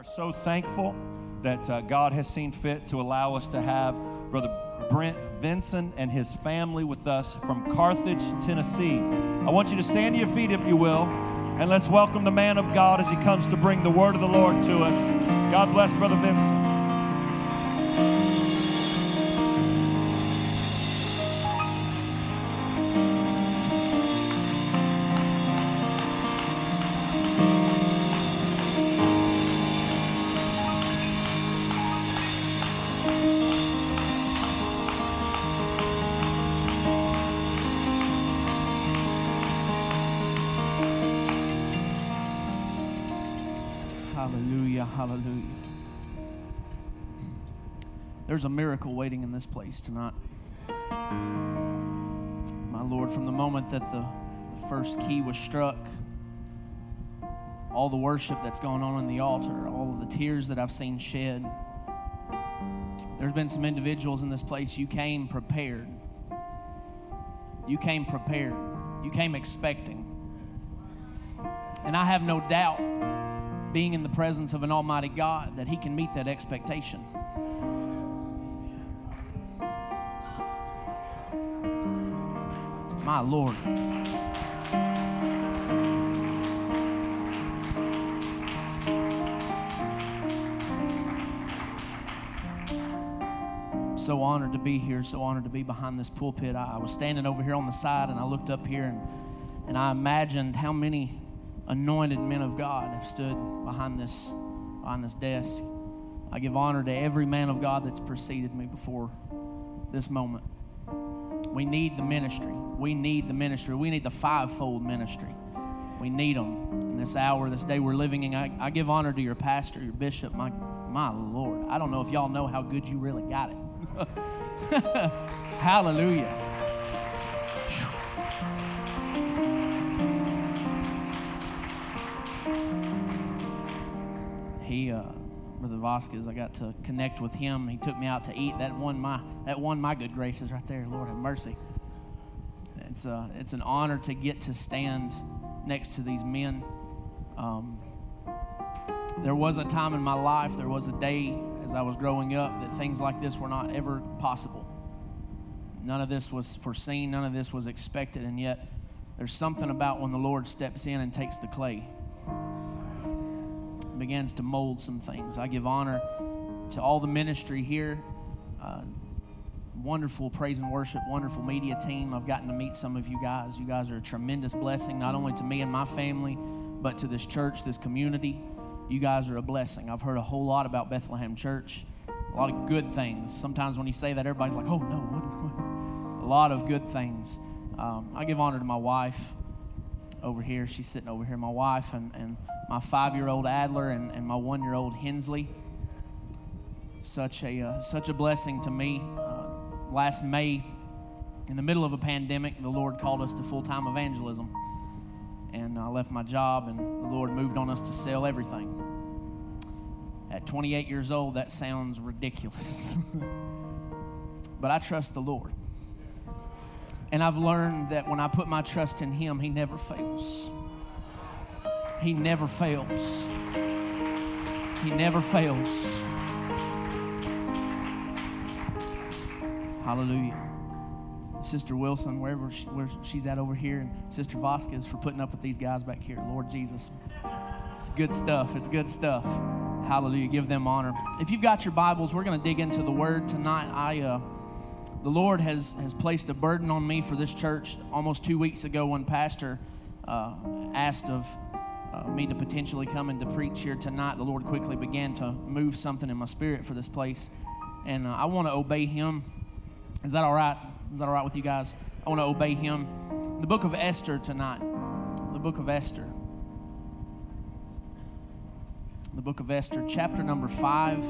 are so thankful that uh, God has seen fit to allow us to have Brother Brent Vinson and his family with us from Carthage, Tennessee. I want you to stand to your feet, if you will, and let's welcome the man of God as he comes to bring the word of the Lord to us. God bless Brother Vinson. There's a miracle waiting in this place tonight. My Lord, from the moment that the, the first key was struck, all the worship that's going on in the altar, all of the tears that I've seen shed, there's been some individuals in this place, you came prepared. You came prepared. You came expecting. And I have no doubt being in the presence of an Almighty God that He can meet that expectation. My Lord. So honored to be here, so honored to be behind this pulpit. I, I was standing over here on the side and I looked up here and, and I imagined how many anointed men of God have stood behind this, behind this desk. I give honor to every man of God that's preceded me before this moment. We need the ministry. We need the ministry. We need the fivefold ministry. We need them in this hour, this day we're living in. I, I give honor to your pastor, your bishop, my, my Lord. I don't know if y'all know how good you really got it. Hallelujah. he uh, brother vasquez i got to connect with him. He took me out to eat. That won my that won my good graces right there. Lord have mercy. It's, uh, it's an honor to get to stand next to these men. Um, there was a time in my life there was a day as i was growing up that things like this were not ever possible. None of this was foreseen none of this was expected and yet there's something about when the lord steps in and takes the clay begins to mold some things. I give honor to all the ministry here. Uh, wonderful praise and worship, wonderful media team. I've gotten to meet some of you guys. You guys are a tremendous blessing, not only to me and my family, but to this church, this community. You guys are a blessing. I've heard a whole lot about Bethlehem Church, a lot of good things. Sometimes when you say that, everybody's like, oh no, what? a lot of good things. Um, I give honor to my wife over here. She's sitting over here, my wife, and, and my five year old Adler and, and my one year old Hensley. Such a, uh, such a blessing to me. Uh, last May, in the middle of a pandemic, the Lord called us to full time evangelism. And I left my job, and the Lord moved on us to sell everything. At 28 years old, that sounds ridiculous. but I trust the Lord. And I've learned that when I put my trust in Him, He never fails. He never fails. He never fails. Hallelujah. Sister Wilson, wherever she, where she's at over here, and Sister Vasquez for putting up with these guys back here. Lord Jesus. It's good stuff. It's good stuff. Hallelujah. Give them honor. If you've got your Bibles, we're going to dig into the Word tonight. I, uh, the Lord has has placed a burden on me for this church almost two weeks ago when Pastor uh, asked of uh, me to potentially come and to preach here tonight. The Lord quickly began to move something in my spirit for this place, and uh, I want to obey Him. Is that all right? Is that all right with you guys? I want to obey Him. The book of Esther tonight. The book of Esther. The book of Esther, chapter number five.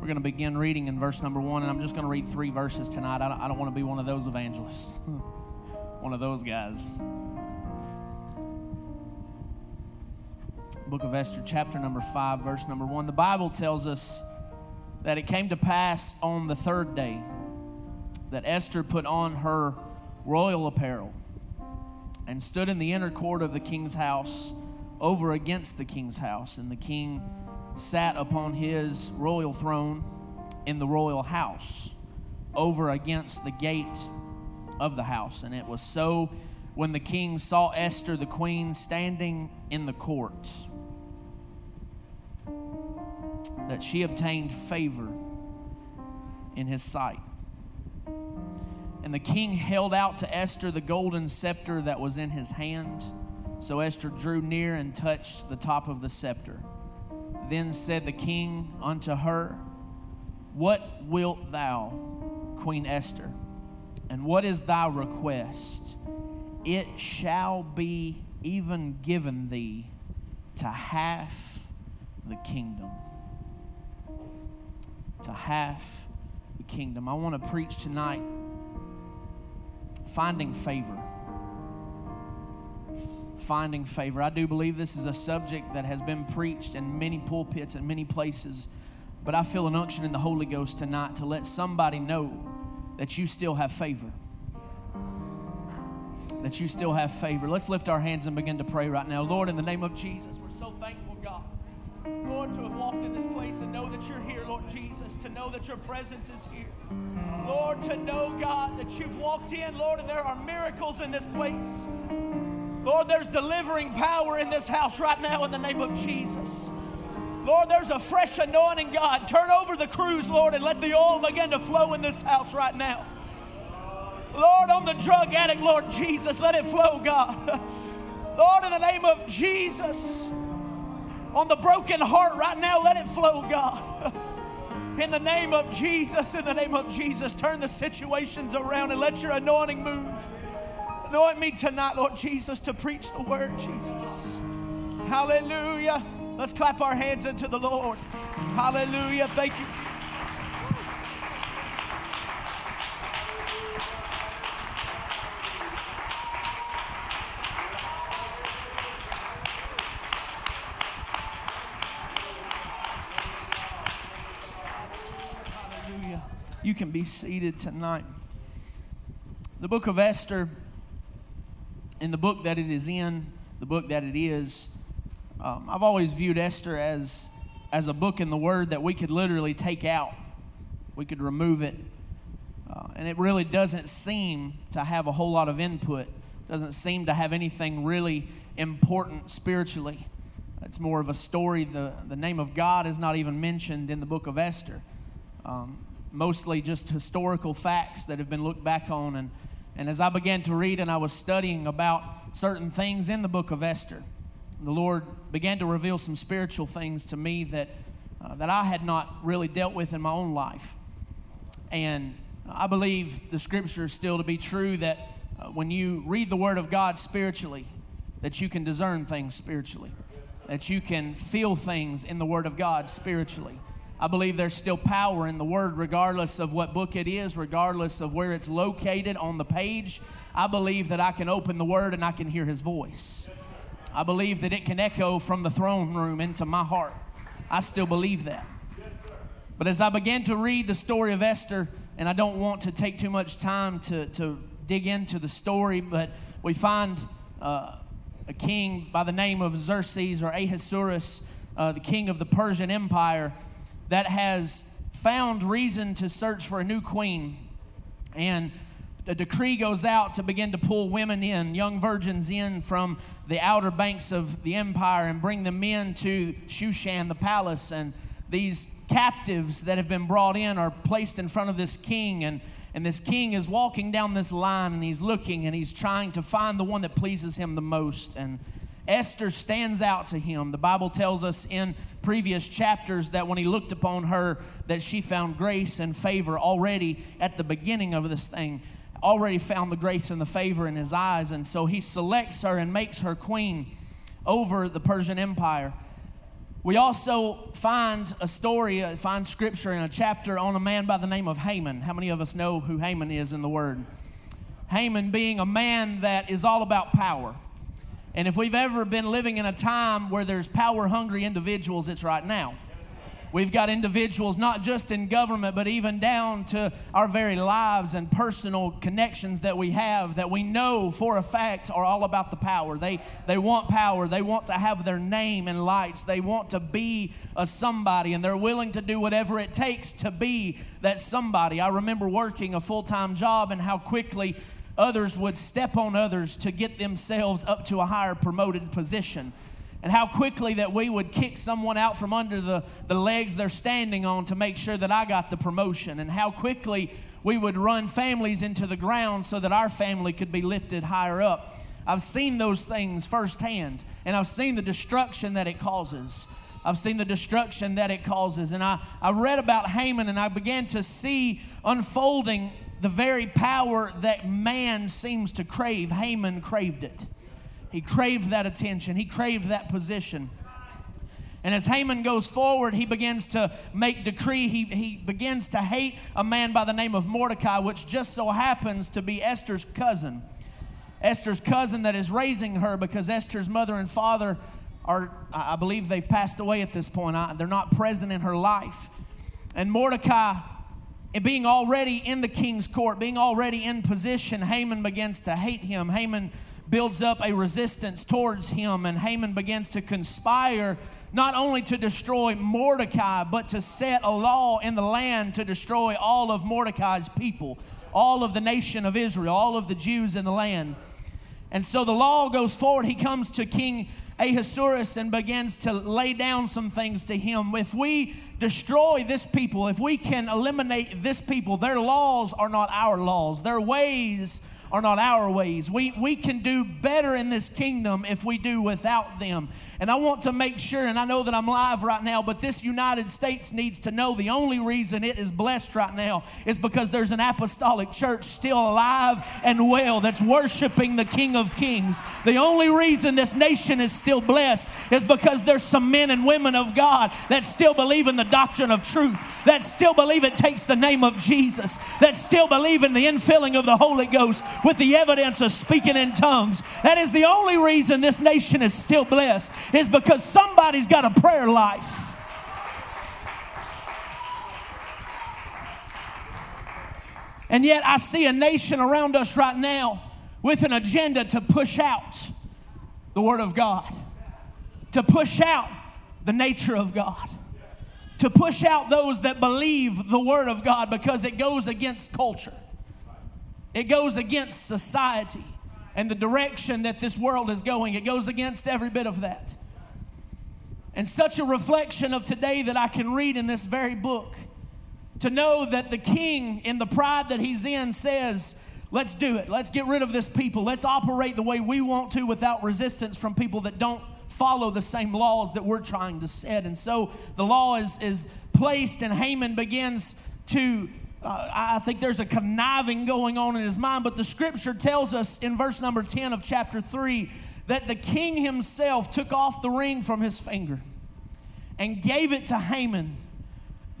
We're going to begin reading in verse number one, and I'm just going to read three verses tonight. I don't, I don't want to be one of those evangelists, one of those guys. Book of Esther, chapter number five, verse number one. The Bible tells us that it came to pass on the third day that Esther put on her royal apparel and stood in the inner court of the king's house over against the king's house. And the king sat upon his royal throne in the royal house over against the gate of the house. And it was so when the king saw Esther, the queen, standing in the court, that she obtained favor in his sight. And the king held out to Esther the golden scepter that was in his hand. So Esther drew near and touched the top of the scepter. Then said the king unto her, What wilt thou, Queen Esther? And what is thy request? It shall be even given thee to half the kingdom. To half the kingdom. I want to preach tonight finding favor. Finding favor. I do believe this is a subject that has been preached in many pulpits and many places, but I feel an unction in the Holy Ghost tonight to let somebody know that you still have favor. That you still have favor. Let's lift our hands and begin to pray right now. Lord, in the name of Jesus, we're so thankful, God. Lord, to have walked in this place and know that you're here, Lord Jesus, to know that your presence is here. Lord, to know, God, that you've walked in, Lord, and there are miracles in this place. Lord, there's delivering power in this house right now in the name of Jesus. Lord, there's a fresh anointing, God. Turn over the cruse, Lord, and let the oil begin to flow in this house right now. Lord, on the drug addict, Lord Jesus, let it flow, God. Lord, in the name of Jesus, on the broken heart right now, let it flow, God. In the name of Jesus, in the name of Jesus, turn the situations around and let your anointing move. Anoint me tonight, Lord Jesus, to preach the word, Jesus. Hallelujah. Let's clap our hands unto the Lord. Hallelujah. Thank you, can be seated tonight. The book of Esther, in the book that it is in, the book that it is, um, I've always viewed Esther as, as a book in the Word that we could literally take out, we could remove it. Uh, and it really doesn't seem to have a whole lot of input, doesn't seem to have anything really important spiritually. It's more of a story. The, the name of God is not even mentioned in the book of Esther. Um, mostly just historical facts that have been looked back on. And, and as I began to read and I was studying about certain things in the book of Esther, the Lord began to reveal some spiritual things to me that, uh, that I had not really dealt with in my own life. And I believe the scripture is still to be true that uh, when you read the Word of God spiritually, that you can discern things spiritually, that you can feel things in the Word of God spiritually. I believe there's still power in the Word, regardless of what book it is, regardless of where it's located on the page. I believe that I can open the Word and I can hear His voice. I believe that it can echo from the throne room into my heart. I still believe that. But as I began to read the story of Esther, and I don't want to take too much time to, to dig into the story, but we find uh, a king by the name of Xerxes or Ahasuerus, uh, the king of the Persian Empire, that has found reason to search for a new queen. And a decree goes out to begin to pull women in, young virgins in from the outer banks of the empire and bring them in to Shushan, the palace. And these captives that have been brought in are placed in front of this king. And, and this king is walking down this line and he's looking and he's trying to find the one that pleases him the most. And Esther stands out to him. The Bible tells us in previous chapters that when he looked upon her that she found grace and favor already at the beginning of this thing already found the grace and the favor in his eyes and so he selects her and makes her queen over the Persian empire we also find a story, uh, find scripture in a chapter on a man by the name of Haman. How many of us know who Haman is in the Word? Haman being a man that is all about power. And if we've ever been living in a time where there's power hungry individuals, it's right now. We've got individuals, not just in government, but even down to our very lives and personal connections that we have that we know for a fact are all about the power. They, they want power. They want to have their name in lights. They want to be a somebody, and they're willing to do whatever it takes to be that somebody. I remember working a full time job and how quickly others would step on others to get themselves up to a higher promoted position and how quickly that we would kick someone out from under the, the legs they're standing on to make sure that I got the promotion, and how quickly we would run families into the ground so that our family could be lifted higher up. I've seen those things firsthand, and I've seen the destruction that it causes. I've seen the destruction that it causes. And I, I read about Haman and I began to see unfolding the very power that man seems to crave. Haman craved it. He craved that attention, he craved that position. And as Haman goes forward, he begins to make decree. He, he begins to hate a man by the name of Mordecai, which just so happens to be Esther's cousin. Esther's cousin that is raising her because Esther's mother and father are, I believe they've passed away at this point. I, they're not present in her life. And Mordecai, being already in the king's court, being already in position, Haman begins to hate him. Haman builds up a resistance towards him, and Haman begins to conspire not only to destroy Mordecai, but to set a law in the land to destroy all of Mordecai's people, all of the nation of Israel, all of the Jews in the land. And so the law goes forward. He comes to King Ahasuerus and begins to lay down some things to him. If we destroy this people, if we can eliminate this people, their laws are not our laws, their ways are not our ways. We, we can do better in this kingdom if we do without them. And I want to make sure, and I know that I'm live right now, but this United States needs to know the only reason it is blessed right now is because there's an apostolic church still alive and well that's worshiping the King of Kings. The only reason this nation is still blessed is because there's some men and women of God that still believe in the doctrine of truth, that still believe it takes the name of Jesus, that still believe in the infilling of the Holy Ghost with the evidence of speaking in tongues. That is the only reason this nation is still blessed is because somebody's got a prayer life. And yet, I see a nation around us right now with an agenda to push out the Word of God, to push out the nature of God, to push out those that believe the Word of God because it goes against culture, it goes against society and the direction that this world is going. It goes against every bit of that. And such a reflection of today that I can read in this very book. To know that the king, in the pride that he's in, says, Let's do it. Let's get rid of this people. Let's operate the way we want to without resistance from people that don't follow the same laws that we're trying to set. And so the law is, is placed, and Haman begins to uh, I think there's a conniving going on in his mind, but the scripture tells us in verse number 10 of chapter 3 that the king himself took off the ring from his finger and gave it to Haman,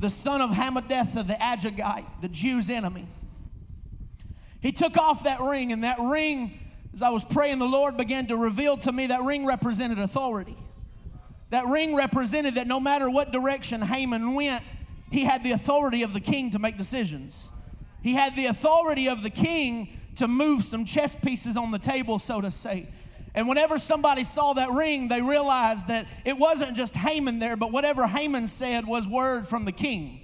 the son of Hammedatha the Agagite, the Jew's enemy. He took off that ring, and that ring, as I was praying, the Lord began to reveal to me that ring represented authority. That ring represented that no matter what direction Haman went, he had the authority of the king to make decisions. He had the authority of the king to move some chess pieces on the table, so to say. And whenever somebody saw that ring, they realized that it wasn't just Haman there, but whatever Haman said was word from the king.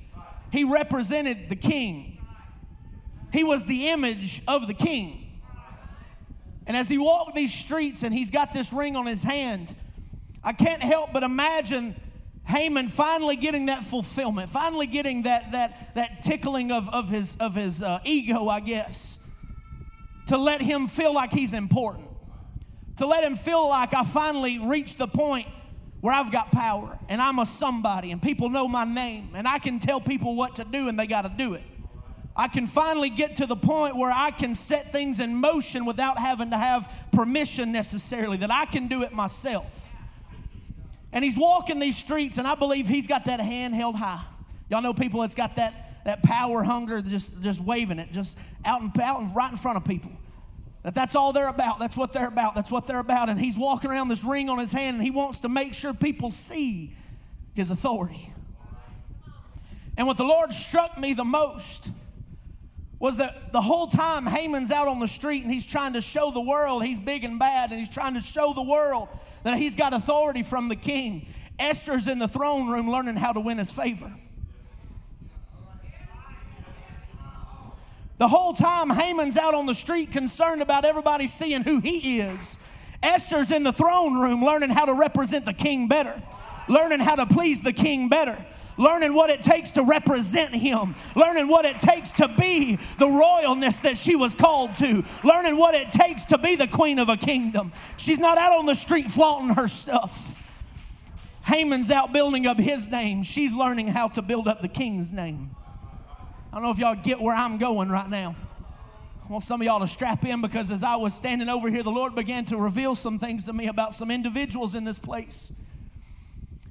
He represented the king, he was the image of the king. And as he walked these streets and he's got this ring on his hand, I can't help but imagine Haman finally getting that fulfillment, finally getting that, that, that tickling of, of his, of his uh, ego, I guess, to let him feel like he's important to let him feel like I finally reached the point where I've got power and I'm a somebody and people know my name and I can tell people what to do and they got to do it. I can finally get to the point where I can set things in motion without having to have permission necessarily, that I can do it myself. And he's walking these streets, and I believe he's got that hand held high. Y'all know people that's got that, that power hunger, just, just waving it, just out and out and right in front of people. That that's all they're about. That's what they're about. That's what they're about. And he's walking around this ring on his hand and he wants to make sure people see his authority. And what the Lord struck me the most was that the whole time Haman's out on the street and he's trying to show the world he's big and bad and he's trying to show the world that he's got authority from the king. Esther's in the throne room learning how to win his favor. The whole time Haman's out on the street concerned about everybody seeing who he is. Esther's in the throne room learning how to represent the king better, learning how to please the king better learning what it takes to represent him, learning what it takes to be the royalness that she was called to, learning what it takes to be the queen of a kingdom. She's not out on the street flaunting her stuff. Haman's out building up his name. She's learning how to build up the king's name. I don't know if y'all get where I'm going right now. I want some of y'all to strap in because as I was standing over here, the Lord began to reveal some things to me about some individuals in this place.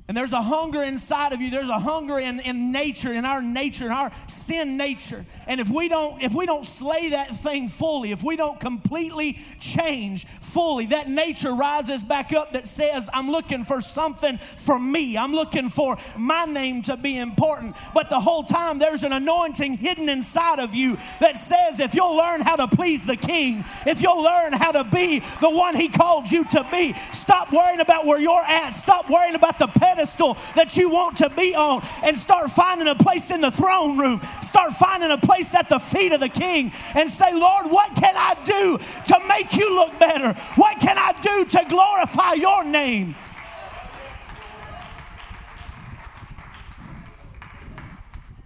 And there's a hunger inside of you. There's a hunger in, in nature, in our nature, in our sin nature. And if we don't, if we don't slay that thing fully, if we don't completely change fully, that nature rises back up that says, I'm looking for something for me. I'm looking for my name to be important. But the whole time there's an anointing hidden inside of you that says, if you'll learn how to please the king, if you'll learn how to be the one he called you to be, stop worrying about where you're at. Stop worrying about the pet pedestal that you want to be on and start finding a place in the throne room. Start finding a place at the feet of the king and say, Lord, what can I do to make you look better? What can I do to glorify your name?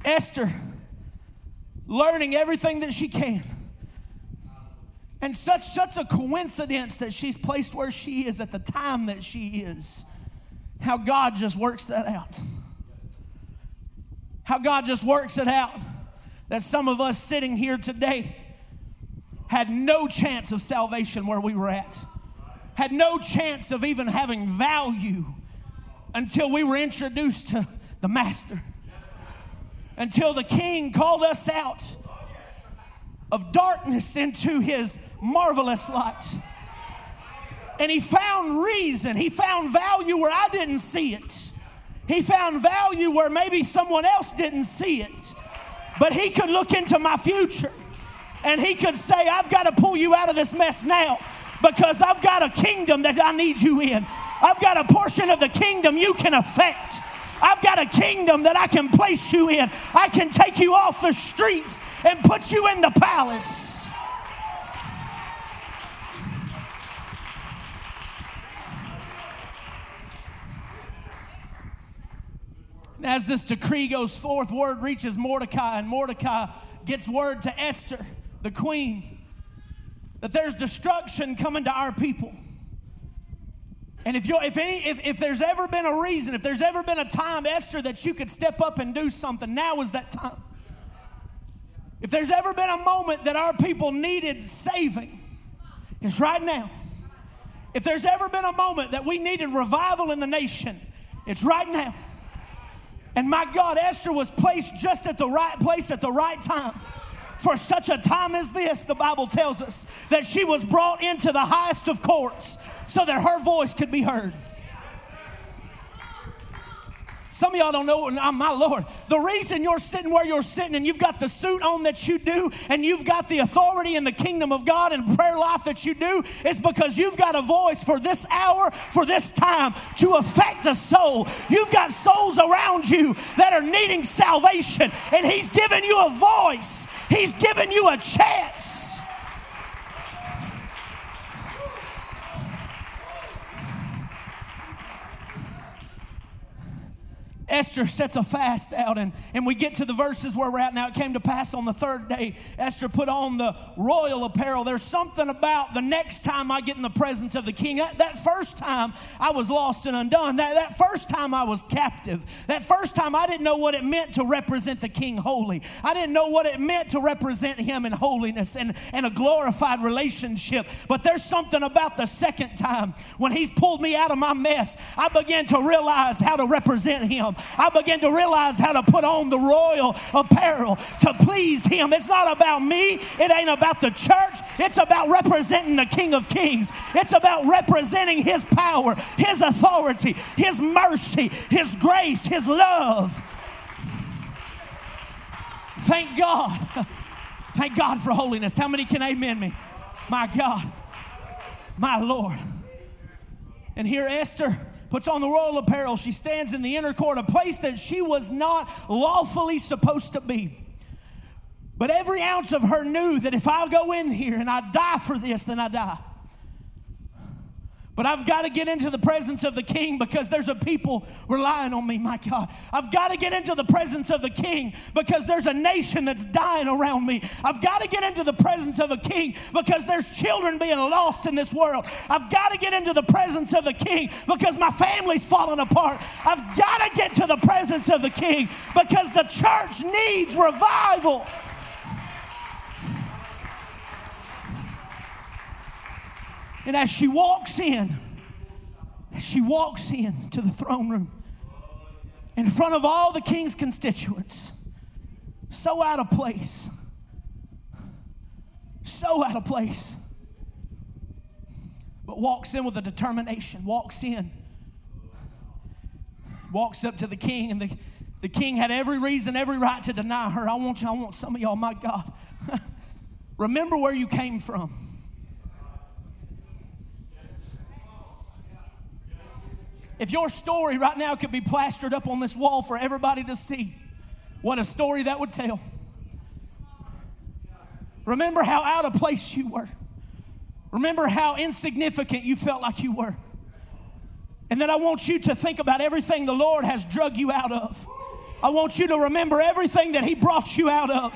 Esther, learning everything that she can. And such such a coincidence that she's placed where she is at the time that she is how God just works that out. How God just works it out. That some of us sitting here today had no chance of salvation where we were at, had no chance of even having value until we were introduced to the Master, until the King called us out of darkness into his marvelous light and he found reason. He found value where I didn't see it. He found value where maybe someone else didn't see it. But he could look into my future and he could say, I've got to pull you out of this mess now because I've got a kingdom that I need you in. I've got a portion of the kingdom you can affect. I've got a kingdom that I can place you in. I can take you off the streets and put you in the palace. As this decree goes forth, word reaches Mordecai, and Mordecai gets word to Esther, the queen, that there's destruction coming to our people. And if, if, any, if, if there's ever been a reason, if there's ever been a time, Esther, that you could step up and do something, now is that time. If there's ever been a moment that our people needed saving, it's right now. If there's ever been a moment that we needed revival in the nation, it's right now. And my God, Esther was placed just at the right place at the right time. For such a time as this, the Bible tells us that she was brought into the highest of courts so that her voice could be heard. Some of y'all don't know, I'm my Lord, the reason you're sitting where you're sitting and you've got the suit on that you do and you've got the authority in the kingdom of God and prayer life that you do is because you've got a voice for this hour, for this time to affect a soul. You've got souls around you that are needing salvation and He's given you a voice, He's given you a chance. Esther sets a fast out, and, and we get to the verses where we're at now. It came to pass on the third day, Esther put on the royal apparel. There's something about the next time I get in the presence of the king. That, that first time I was lost and undone. That, that first time I was captive. That first time I didn't know what it meant to represent the king holy. I didn't know what it meant to represent him in holiness and, and a glorified relationship. But there's something about the second time when he's pulled me out of my mess, I began to realize how to represent him. I began to realize how to put on the royal apparel to please Him. It's not about me, it ain't about the church, it's about representing the King of Kings. It's about representing His power, His authority, His mercy, His grace, His love. Thank God. Thank God for holiness. How many can amen me? My God. My Lord. And here Esther puts on the royal apparel. She stands in the inner court, a place that she was not lawfully supposed to be. But every ounce of her knew that if I go in here and I die for this, then I die. But I've got to get into the presence of the king because there's a people relying on me, my God. I've got to get into the presence of the king because there's a nation that's dying around me. I've got to get into the presence of a king because there's children being lost in this world. I've got to get into the presence of the king because my family's falling apart. I've got to get to the presence of the king because the church needs revival. And as she walks in, as she walks in to the throne room, in front of all the king's constituents, so out of place, so out of place, but walks in with a determination, walks in, walks up to the king, and the, the king had every reason, every right to deny her. I want you, I want some of y'all, my God. Remember where you came from. If your story right now could be plastered up on this wall for everybody to see, what a story that would tell. Remember how out of place you were. Remember how insignificant you felt like you were. And then I want you to think about everything the Lord has drug you out of. I want you to remember everything that He brought you out of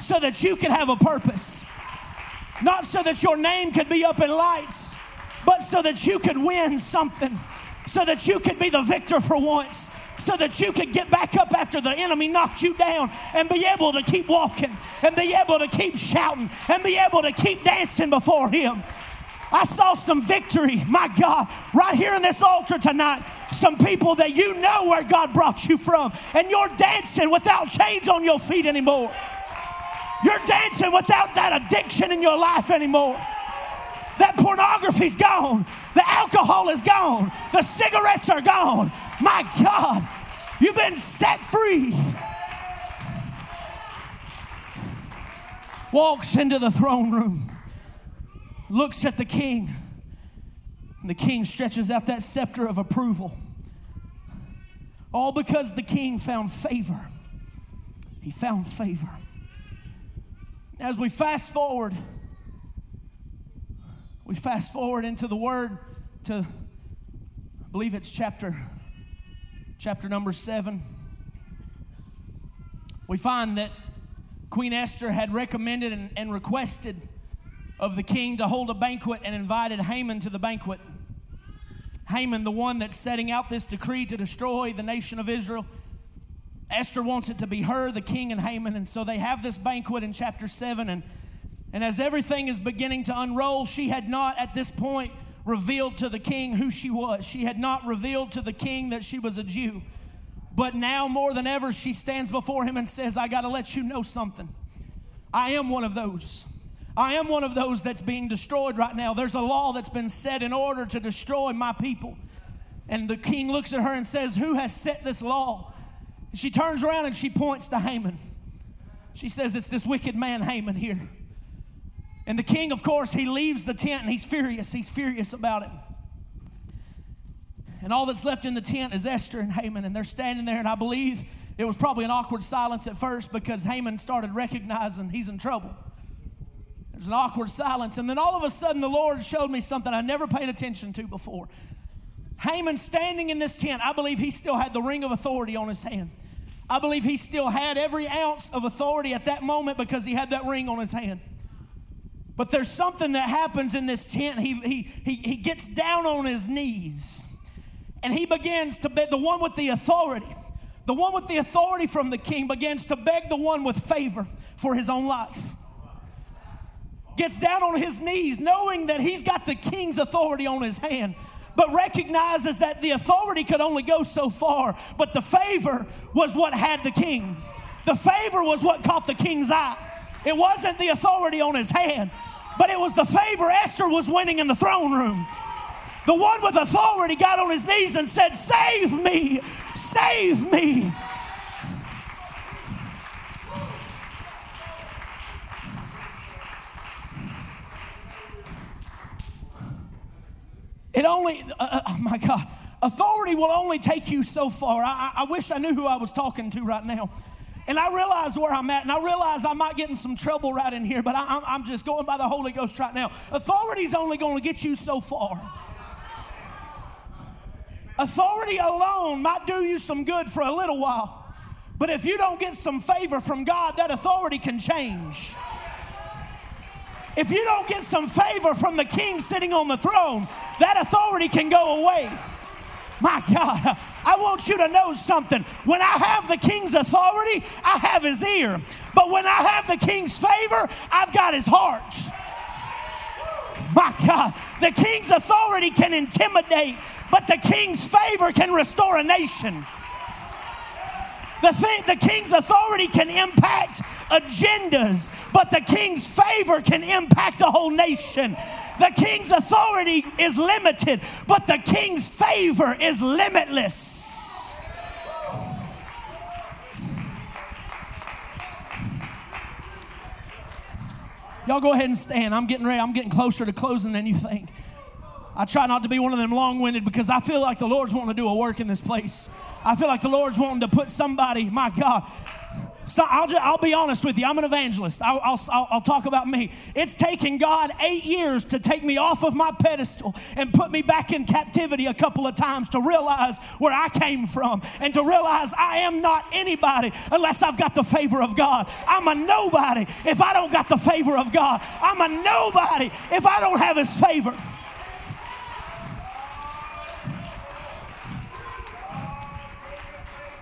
so that you can have a purpose. Not so that your name could be up in lights, but so that you could win something so that you could be the victor for once, so that you could get back up after the enemy knocked you down and be able to keep walking and be able to keep shouting and be able to keep dancing before Him. I saw some victory, my God, right here in this altar tonight. Some people that you know where God brought you from, and you're dancing without chains on your feet anymore. You're dancing without that addiction in your life anymore. That pornography's gone. The alcohol is gone. The cigarettes are gone. My God, you've been set free. Walks into the throne room, looks at the king. And the king stretches out that scepter of approval. All because the king found favor. He found favor. As we fast forward, we fast forward into the word to I believe it's chapter chapter number 7 we find that Queen Esther had recommended and, and requested of the king to hold a banquet and invited Haman to the banquet. Haman, the one that's setting out this decree to destroy the nation of Israel. Esther wants it to be her, the king, and Haman. And so they have this banquet in chapter 7. And and as everything is beginning to unroll, she had not at this point revealed to the king who she was. She had not revealed to the king that she was a Jew. But now more than ever, she stands before him and says, I got to let you know something. I am one of those. I am one of those that's being destroyed right now. There's a law that's been set in order to destroy my people. And the king looks at her and says, Who has set this law? She turns around and she points to Haman. She says, It's this wicked man, Haman, here. And the king, of course, he leaves the tent and he's furious. He's furious about it. And all that's left in the tent is Esther and Haman, and they're standing there. And I believe it was probably an awkward silence at first because Haman started recognizing he's in trouble. There's an awkward silence. And then all of a sudden, the Lord showed me something I never paid attention to before. Haman standing in this tent, I believe he still had the ring of authority on his hand. I believe he still had every ounce of authority at that moment because he had that ring on his hand. But there's something that happens in this tent. He, he, he, he gets down on his knees and he begins to beg the one with the authority. The one with the authority from the king begins to beg the one with favor for his own life. Gets down on his knees, knowing that he's got the king's authority on his hand, but recognizes that the authority could only go so far, but the favor was what had the king. The favor was what caught the king's eye. It wasn't the authority on his hand, but it was the favor Esther was winning in the throne room. The one with authority got on his knees and said, Save me! Save me! It only, uh, uh oh my God, authority will only take you so far. I, I wish I knew who I was talking to right now. And I realize where I'm at, and I realize I might get in some trouble right in here, but I, am just going by the Holy Ghost right now. Authority's only going to get you so far. Authority alone might do you some good for a little while, but if you don't get some favor from God, that authority can change. If you don't get some favor from the king sitting on the throne, that authority can go away. My God, I want you to know something. When I have the king's authority, I have his ear. But when I have the king's favor, I've got his heart. My God, the king's authority can intimidate, but the king's favor can restore a nation. The, thing, the king's authority can impact agendas, but the king's favor can impact a whole nation. The king's authority is limited, but the king's favor is limitless. Y'all go ahead and stand. I'm getting ready. I'm getting closer to closing than you think. I try not to be one of them long winded because I feel like the Lord's wanting to do a work in this place. I feel like the Lord's wanting to put somebody, my God, so I'll, just, I'll be honest with you. I'm an evangelist. I'll, I'll, I'll, talk about me. It's taken God eight years to take me off of my pedestal and put me back in captivity a couple of times to realize where I came from and to realize I am not anybody unless I've got the favor of God. I'm a nobody if I don't got the favor of God. I'm a nobody if I don't have His favor.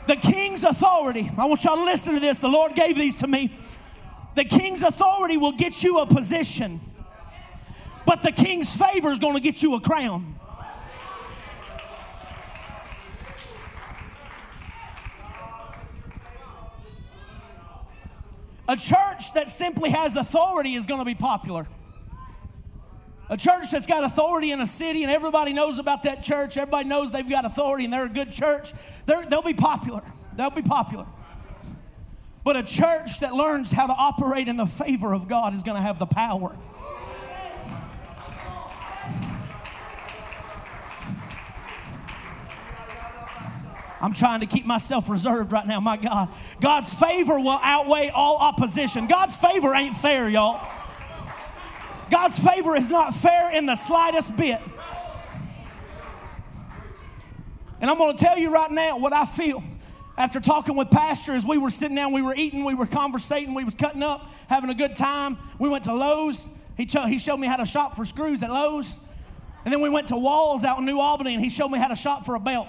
The king's authority, I want y'all to listen to this. The Lord gave these to me. The king's authority will get you a position, but the king's favor is going to get you a crown. A church that simply has authority is going to be popular. A church that's got authority in a city and everybody knows about that church, everybody knows they've got authority and they're a good church, they'll be popular. They'll be popular. But a church that learns how to operate in the favor of God is going to have the power. I'm trying to keep myself reserved right now, my God. God's favor will outweigh all opposition. God's favor ain't fair, y'all. God's favor is not fair in the slightest bit. And I'm going to tell you right now what I feel. After talking with pastor as we were sitting down we were eating we were conversating we was cutting up having a good time. We went to lowes. He, cho- he showed me how to shop for screws at lowes. And then we went to walls out in new albany and he showed me how to shop for a belt.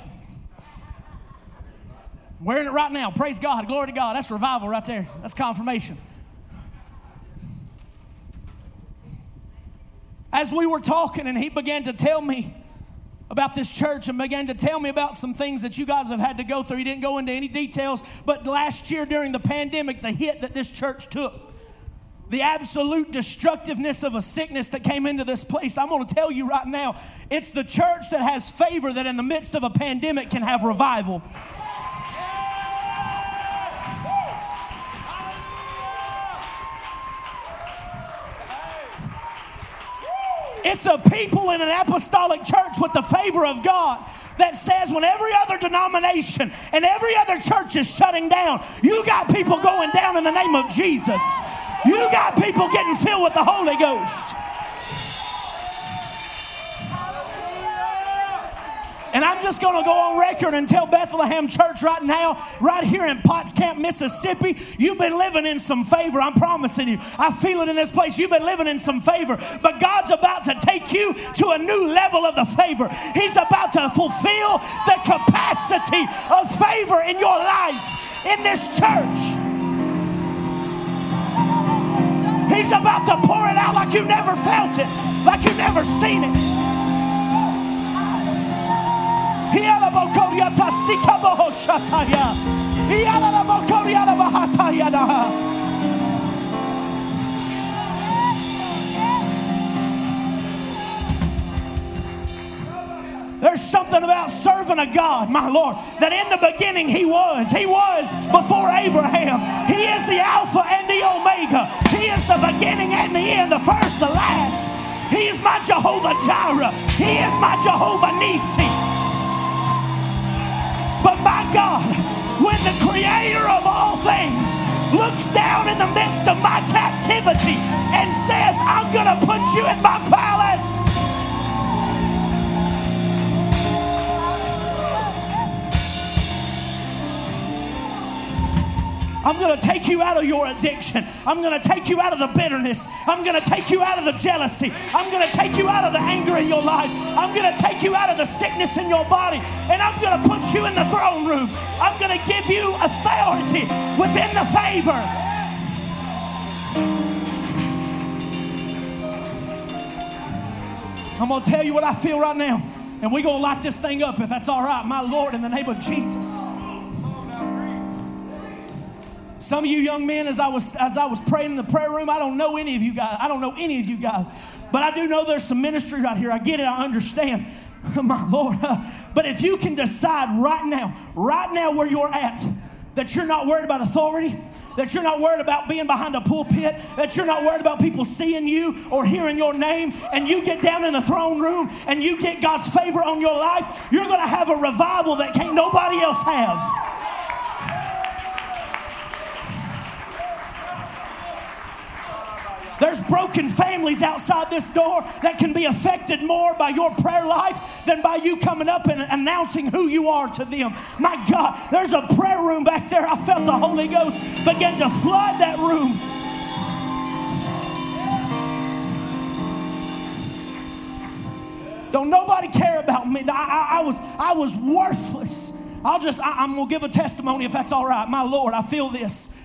Wearing it right now. Praise god. Glory to god. That's revival right there. That's confirmation as we were talking, and he began to tell me about this church and began to tell me about some things that you guys have had to go through. He didn't go into any details, but last year during the pandemic, the hit that this church took, the absolute destructiveness of a sickness that came into this place. I'm going to tell you right now, it's the church that has favor that in the midst of a pandemic can have revival. It's a people in an apostolic church with the favor of God that says when every other denomination and every other church is shutting down, you got people going down in the name of Jesus. You got people getting filled with the Holy Ghost. And I'm just going to go on record and tell Bethlehem Church right now, right here in Potts Camp, Mississippi, you've been living in some favor. I'm promising you. I feel it in this place. You've been living in some favor. But God's about to take you to a new level of the favor. He's about to fulfill the capacity of favor in your life in this church. He's about to pour it out like you never felt it, like you never seen it. There's something about serving a God, my Lord, that in the beginning He was. He was before Abraham. He is the Alpha and the Omega. He is the beginning and the end, the first, the last. He is my Jehovah Jireh. He is my Jehovah Nisi. But my God, when the creator of all things looks down in the midst of my captivity and says, I'm going to put you in my palace. I'm going to take you out of your addiction. I'm going to take you out of the bitterness. I'm going to take you out of the jealousy. I'm going to take you out of the anger in your life. I'm going to take you out of the sickness in your body. And I'm going to put you in the throne room. I'm going to give you authority within the favor. I'm going to tell you what I feel right now. And we're going to light this thing up if that's all right, my Lord, in the name of Jesus. Some of you young men, as I was as I was praying in the prayer room, I don't know any of you guys. I don't know any of you guys, but I do know there's some ministry right here. I get it. I understand. My Lord. But if you can decide right now, right now where you're at, that you're not worried about authority, that you're not worried about being behind a pulpit, that you're not worried about people seeing you or hearing your name, and you get down in the throne room and you get God's favor on your life, you're going to have a revival that can't nobody else have. There's broken families outside this door that can be affected more by your prayer life than by you coming up and announcing who you are to them. My God, there's a prayer room back there. I felt the Holy Ghost begin to flood that room. Don't nobody care about me. I, I, I was, I was worthless. I'll just, I, I'm to give a testimony if that's all right. My Lord, I feel this.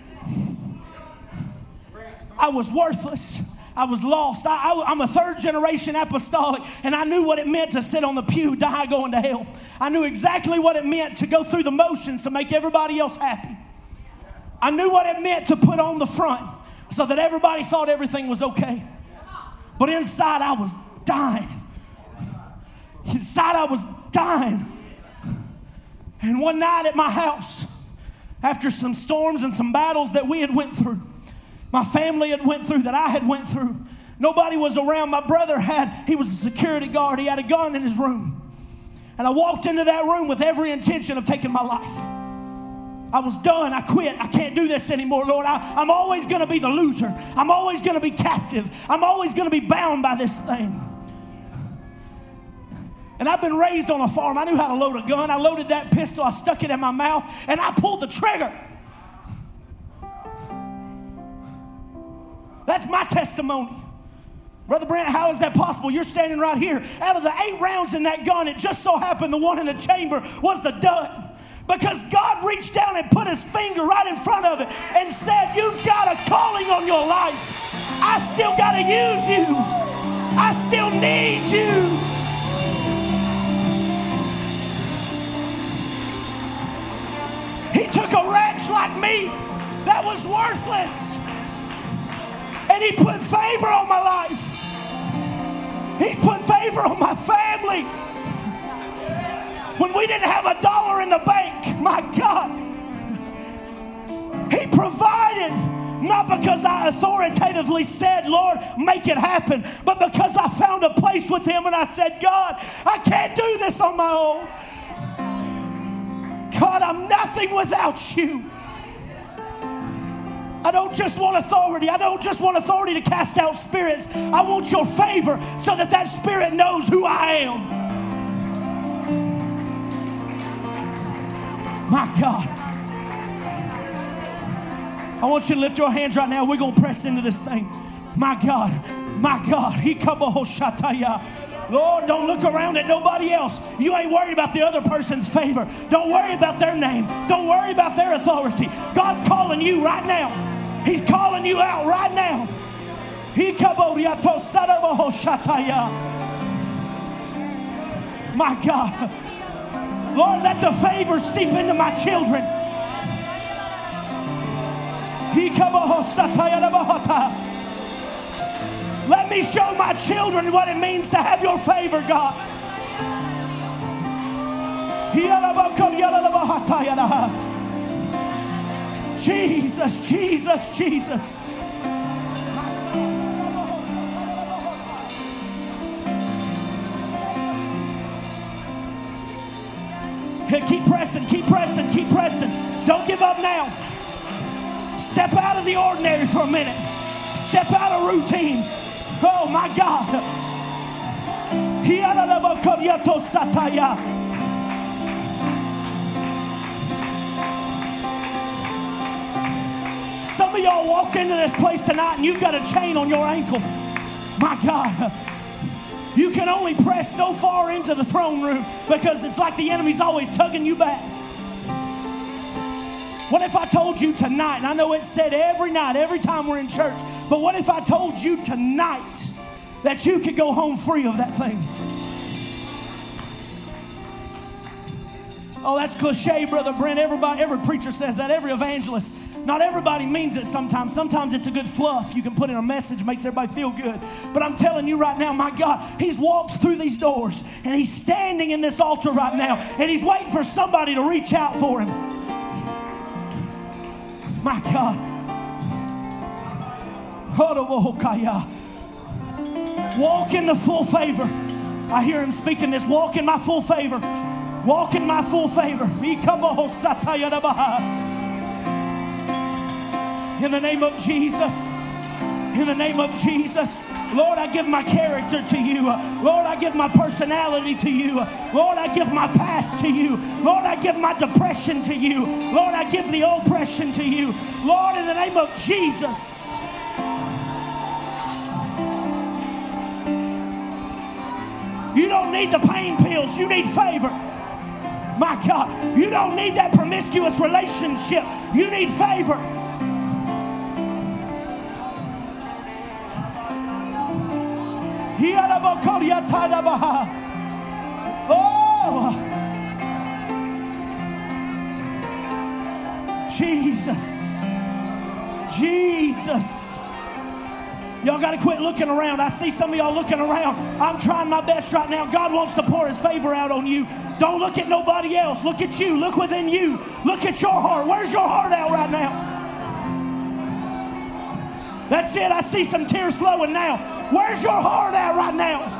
I was worthless. I was lost. I, am a third generation apostolic, and I knew what it meant to sit on the pew, die, going to hell. I knew exactly what it meant to go through the motions to make everybody else happy. I knew what it meant to put on the front so that everybody thought everything was okay. But inside, I was dying. Inside, I was dying. And one night at my house, after some storms and some battles that we had went through, my family had went through, that I had went through. Nobody was around. My brother had, he was a security guard. He had a gun in his room. And I walked into that room with every intention of taking my life. I was done. I quit. I can't do this anymore, Lord. I, am always going to be the loser. I'm always going to be captive. I'm always going to be bound by this thing. And I've been raised on a farm. I knew how to load a gun. I loaded that pistol, I stuck it in my mouth, and I pulled the trigger. That's my testimony. Brother Brent, how is that possible? You're standing right here. Out of the eight rounds in that gun, it just so happened the one in the chamber was the dud. Because God reached down and put his finger right in front of it and said, You've got a calling on your life. I still got to use you. I still need you. He took a wretch like me that was worthless and He put favor on my life. He's put favor on my family. When we didn't have a dollar in the bank, my God, He provided. Not because I authoritatively said, Lord, make it happen, but because I found a place with Him and I said, God, I can't do this on my own. God, I'm nothing without you. I don't just want authority. I don't just want authority to cast out spirits. I want your favor so that that spirit knows who I am. My God. I want you to lift your hands right now. We're going to press into this thing. My God. My God. He. Lord, don't look around at nobody else. You ain't worried about the other person's favor. Don't worry about their name. Don't worry about their authority. God's calling you right now. He's calling you out right now. My God. Lord, let the favor seep into my children. Let me show my children what it means to have your favor, God. Jesus, Jesus, Jesus. Hey, keep pressing, keep pressing, keep pressing. Don't give up now. Step out of the ordinary for a minute. Step out of routine. Oh my God. Some of y'all walked into this place tonight and you've got a chain on your ankle. My God. You can only press so far into the throne room because it's like the enemy's always tugging you back. What if I told you tonight, and I know it's said every night, every time we're in church, but what if I told you tonight that you could go home free of that thing? Oh, that's cliche, Brother Brent. Everybody, every preacher says that, every evangelist. Not everybody means it sometimes. Sometimes it's a good fluff you can put in a message, makes everybody feel good. But I'm telling you right now, my God, He's walked through these doors and He's standing in this altar right now and He's waiting for somebody to reach out for Him. My God. Walk in the full favor. I hear him speaking this. Walk in my full favor. Walk in my full favor. In the name of Jesus. In the name of Jesus. Lord, I give my character to you. Lord, I give my personality to you. Lord, I give my past to you. Lord, I give my depression to you. Lord, I give the oppression to you. Lord, in the name of Jesus. You don't need the pain pills, you need favor. My God, you don't need that promiscuous relationship, you need favor. Oh, Jesus, Jesus. Y'all got to quit looking around. I see some of y'all looking around. I'm trying my best right now. God wants to pour his favor out on you. Don't look at nobody else. Look at you. Look within you. Look at your heart. Where's your heart out right now? That's it. I see some tears flowing now. Where's your heart at right now?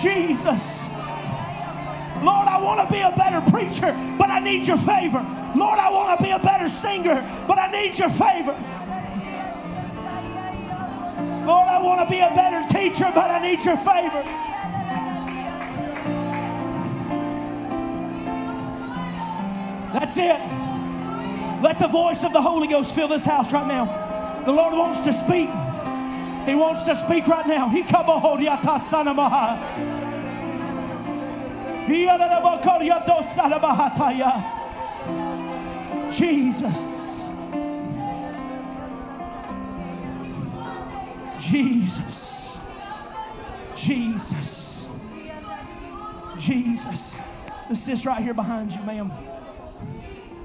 Jesus. Lord, I want to be a better preacher, but I need your favor. Lord, I want to be a better singer, but I need your favor. Lord, I want to be a better teacher, but I need your favor. That's it. Let the voice of the Holy Ghost fill this house right now. The Lord wants to speak. He wants to speak right now. He Jesus. Jesus. Jesus. Jesus. This is right here behind you, ma'am.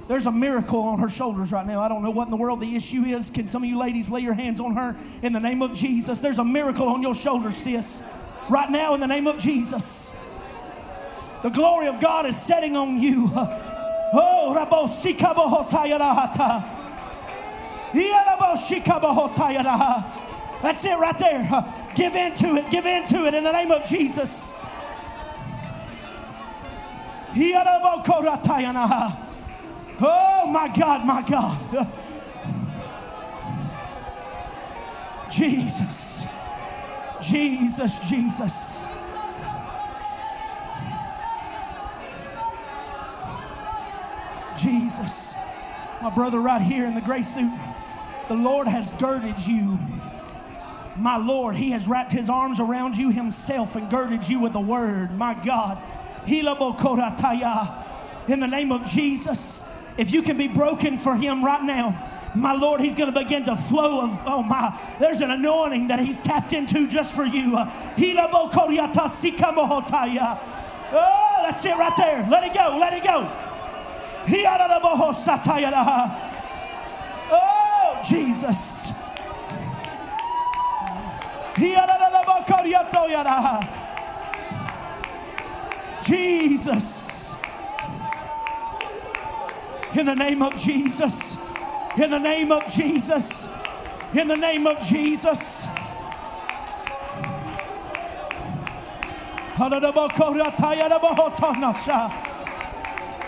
There's a miracle on her shoulders right now. I don't know what in the world the issue is. Can some of you ladies lay your hands on her in the name of Jesus? There's a miracle on your shoulders, sis. Right now, in the name of Jesus. The glory of God is setting on you. Oh, Rabo That's it right there. Give in to it. Give in to it in the name of Jesus. Oh, my God, my God. Jesus. Jesus, Jesus. Jesus. My brother, right here in the gray suit, the Lord has girded you. My Lord, He has wrapped His arms around you Himself and girded you with the word. My God. In the name of Jesus. If you can be broken for Him right now, my Lord, He's going to begin to flow of, oh my, there's an anointing that He's tapped into just for you. Oh, that's it right there. Let it go, let it go. Oh, Jesus. Jesus. In the name of Jesus. In the name of Jesus. In the name of Jesus.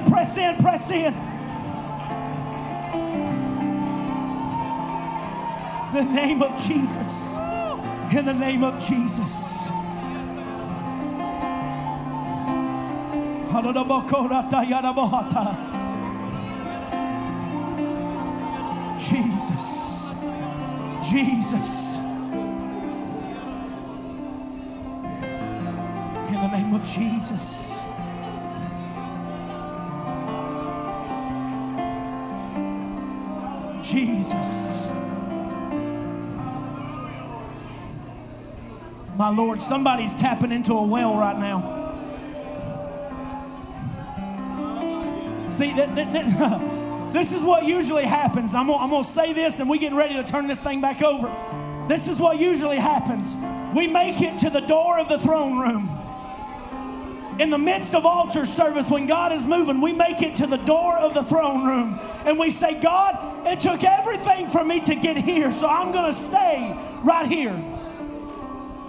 In, press in, press in. In the name of Jesus. In the name of Jesus. Jesus. Jesus. In the name of Jesus. Jesus. My Lord, somebody's tapping into a well right now. See, th- th- th- this is what usually happens. I'm gonna, I'm gonna say this and we're getting ready to turn this thing back over. This is what usually happens. We make it to the door of the throne room. In the midst of altar service, when God is moving, we make it to the door of the throne room and we say, God, it took everything for me to get here, so I'm going to stay right here.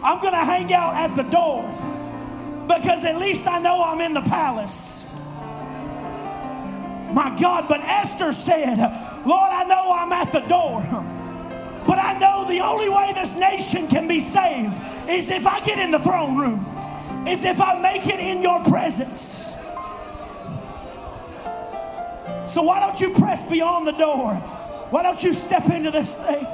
I'm going to hang out at the door because at least I know I'm in the palace. My God, but Esther said, Lord, I know I'm at the door, but I know the only way this nation can be saved is if I get in the throne room, is if I make it in your presence. So why don't you press beyond the door? Why don't you step into this thing?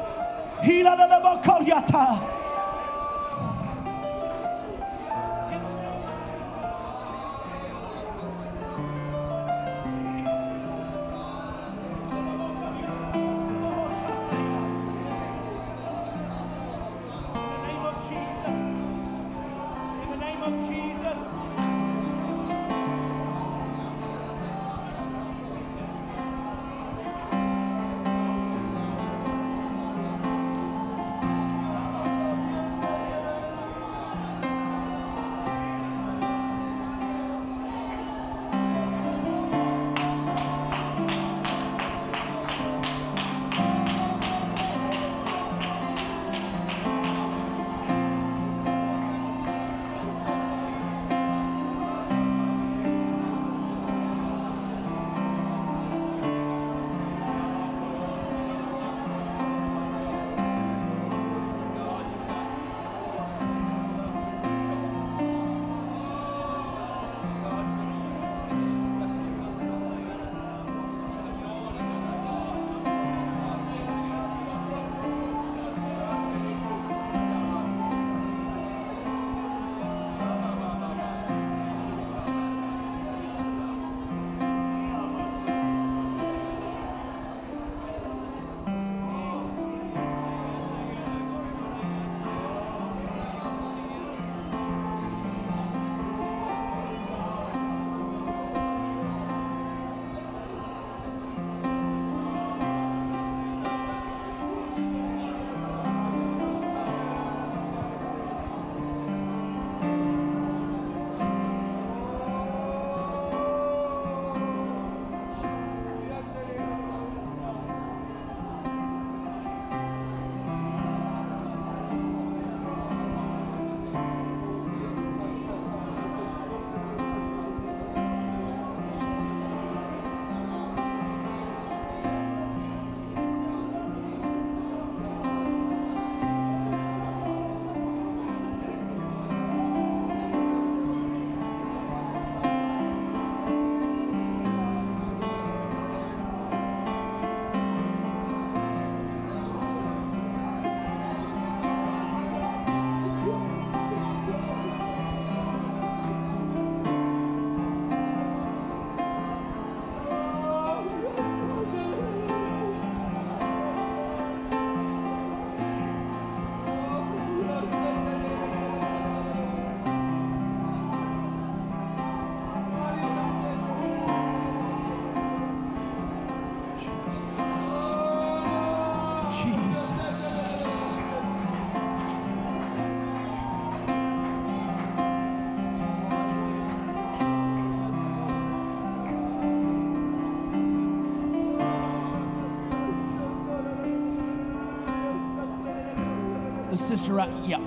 Sister, right? Yeah.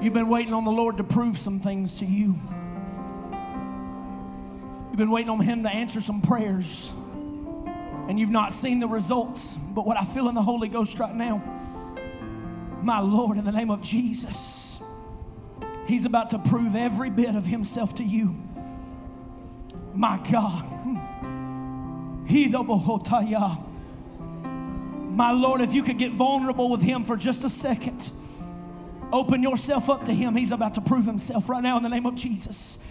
You've been waiting on the Lord to prove some things to you. You've been waiting on Him to answer some prayers, and you've not seen the results. But what I feel in the Holy Ghost right now, my Lord, in the name of Jesus, He's about to prove every bit of Himself to you. My God. Hidobohotaya. My Lord, if you could get vulnerable with Him for just a second, open yourself up to Him. He's about to prove Himself right now in the name of Jesus.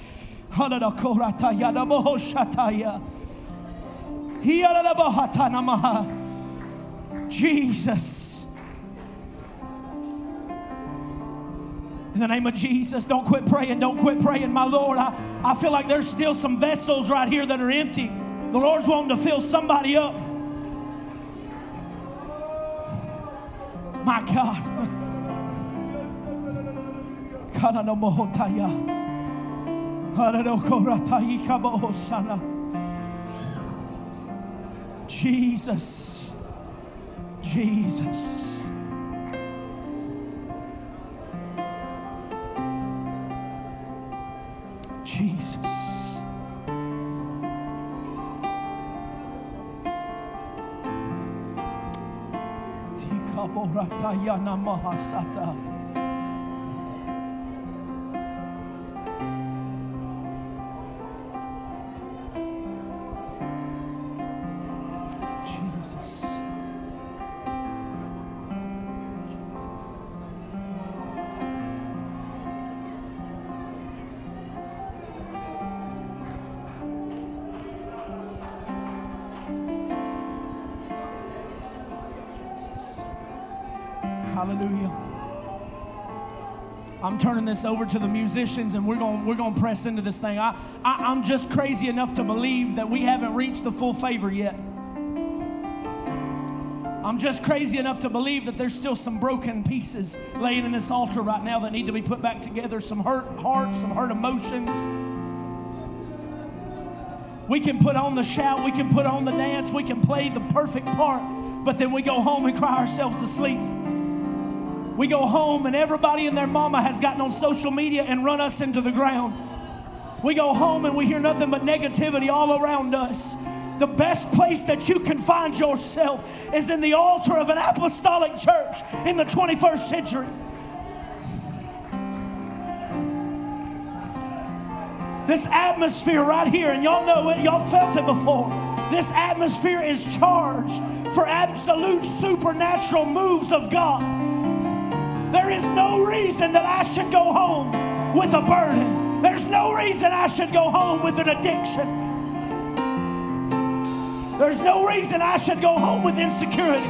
Jesus. In the name of Jesus, don't quit praying. Don't quit praying, my Lord. I, I feel like there's still some vessels right here that are empty. The Lord's wanting to fill somebody up. My God. Jesus. Jesus. Jesus. Tikaboratayana mahasata. This over to the musicians and we're going we're going to press into this thing. I, I I'm just crazy enough to believe that we haven't reached the full favor yet. I'm just crazy enough to believe that there's still some broken pieces laying in this altar right now that need to be put back together, some hurt hearts, some hurt emotions. We can put on the shout, we can put on the dance, we can play the perfect part, but then we go home and cry ourselves to sleep. We go home and everybody and their mama has gotten on social media and run us into the ground. We go home and we hear nothing but negativity all around us. The best place that you can find yourself is in the altar of an apostolic church in the 21st century. This atmosphere right here, and y'all know it, y'all felt it before. This atmosphere is charged for absolute supernatural moves of God. There is no reason that I should go home with a burden. There's no reason I should go home with an addiction. There's no reason I should go home with insecurity.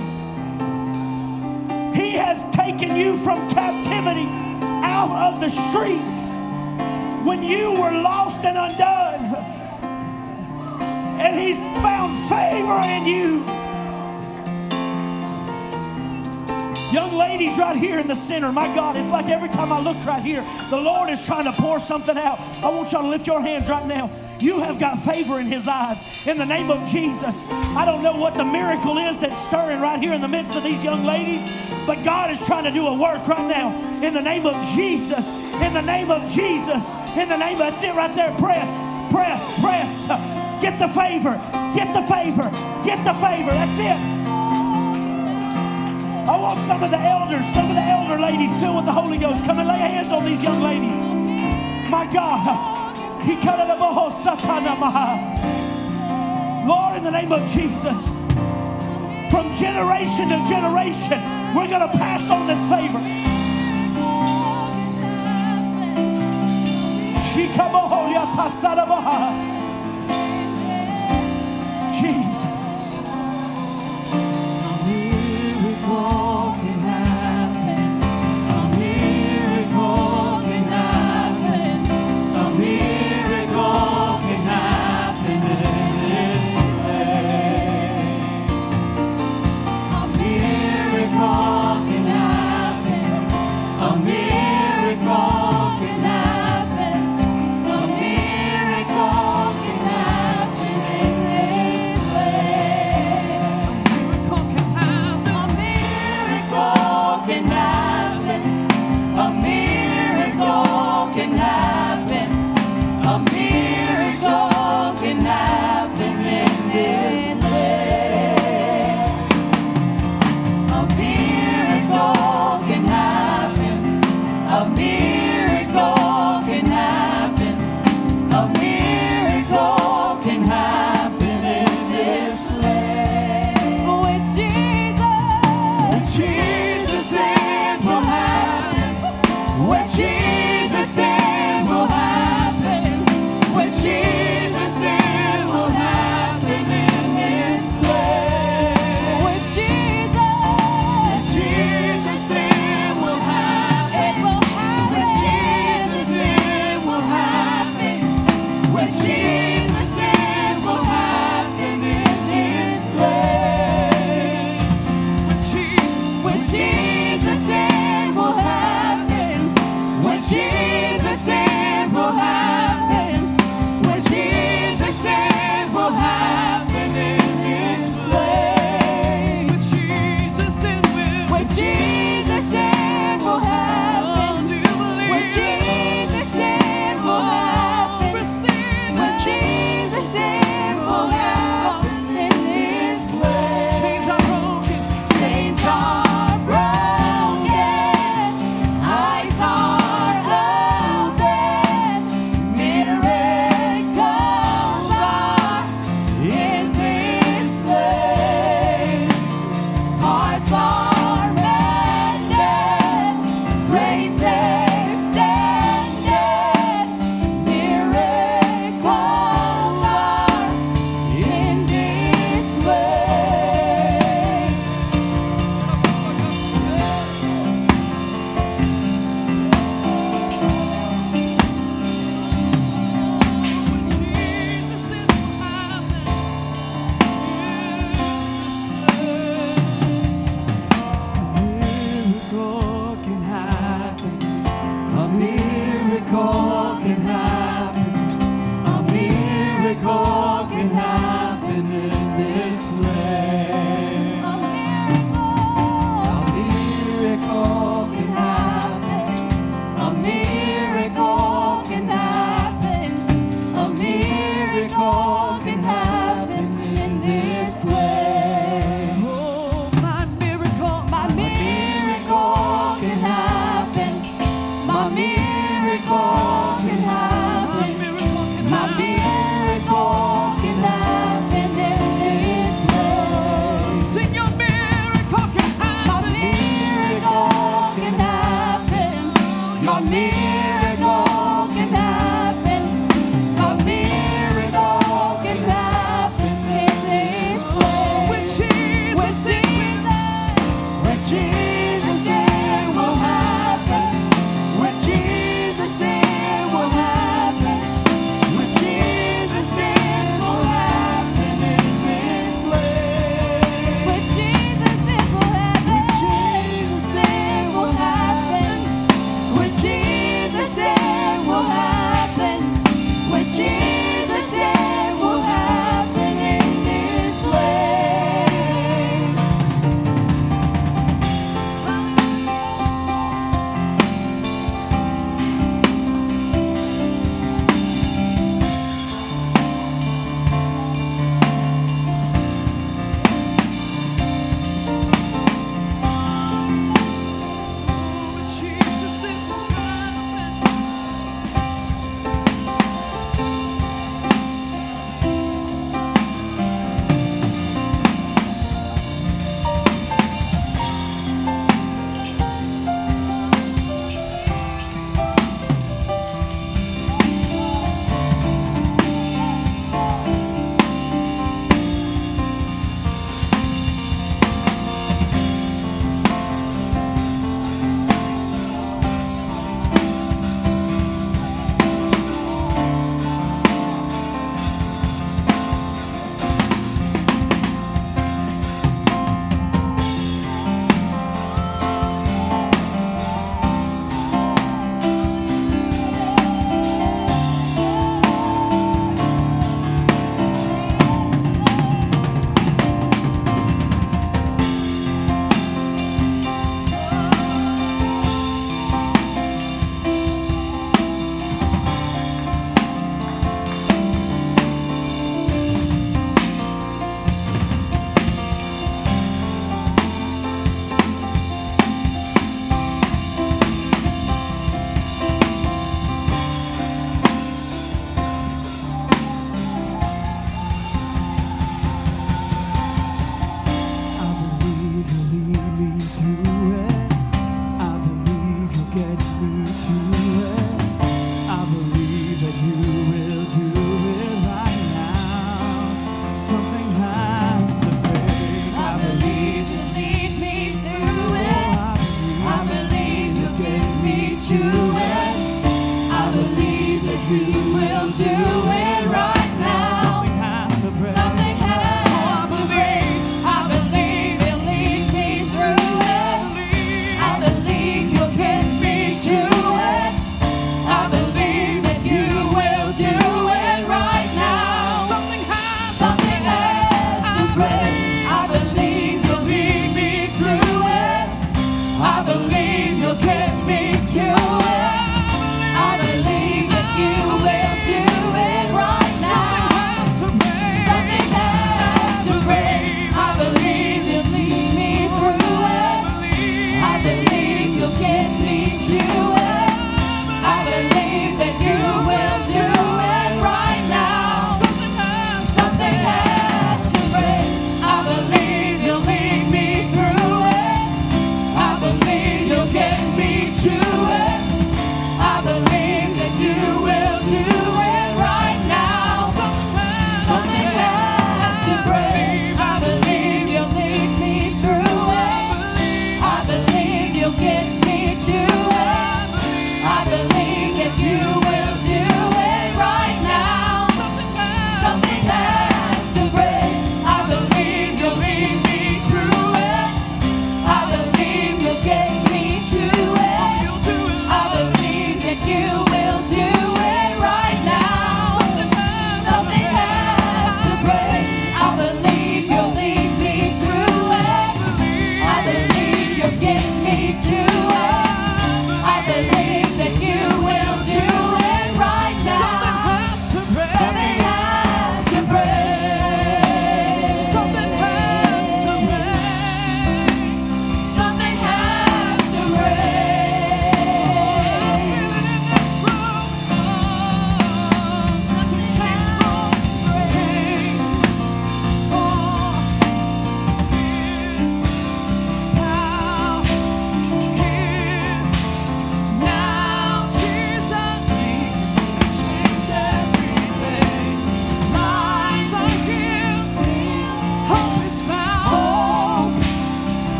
He has taken you from captivity out of the streets when you were lost and undone. And He's found favor in you. Young ladies right here in the center, my God, it's like every time I look right here, the Lord is trying to pour something out. I want y'all to lift your hands right now. You have got favor in His eyes in the name of Jesus. I don't know what the miracle is that's stirring right here in the midst of these young ladies, but God is trying to do a work right now in the name of Jesus. In the name of Jesus. In the name of that's it right there. Press, press, press. Get the favor. Get the favor. Get the favor. That's it. I want some of the elders, some of the elder ladies filled with the Holy Ghost. Come and lay hands on these young ladies. My God. Oh, Lord, in the name of Jesus, from generation to generation, we're going to pass on this favor. Jesus.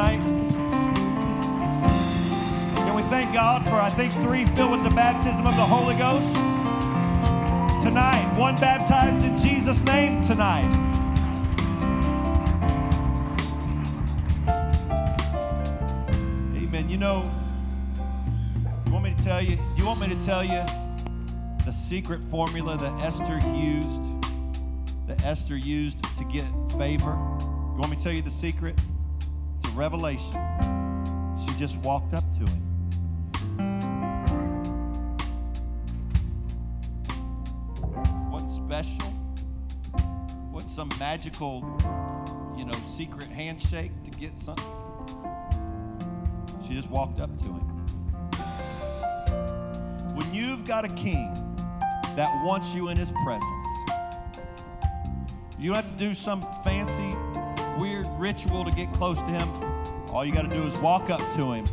Tonight? Can we thank God for, I think, three filled with the baptism of the Holy Ghost? Tonight, one baptized in Jesus' name tonight. Amen. You know, you want me to tell you, you want me to tell you the secret formula that Esther used, that Esther used to get favor? You want me to tell you the secret? A revelation. She just walked up to him. What's special? What's some magical, you know, secret handshake to get something? She just walked up to him. When you've got a king that wants you in his presence, you don't have to do some fancy, weird ritual to get close to him. All you got to do is walk up to him.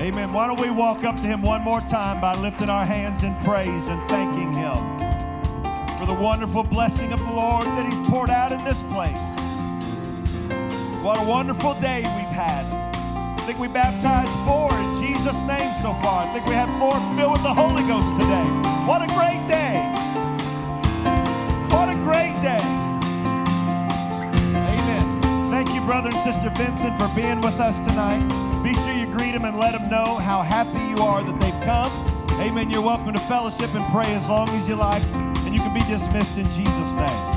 Amen. Why don't we walk up to him one more time by lifting our hands in praise and thanking him for the wonderful blessing of the Lord that he's poured out in this place. What a wonderful day we've had. I think we baptized four in Jesus' name so far. I think we had four filled with the Holy Ghost today. What a great day. What a great day. Amen. Thank you, brother and sister Vinson, for being with us tonight. Be sure you greet them and let them know how happy you are that they've come. Amen. You're welcome to fellowship and pray as long as you like, and you can be dismissed in Jesus' name.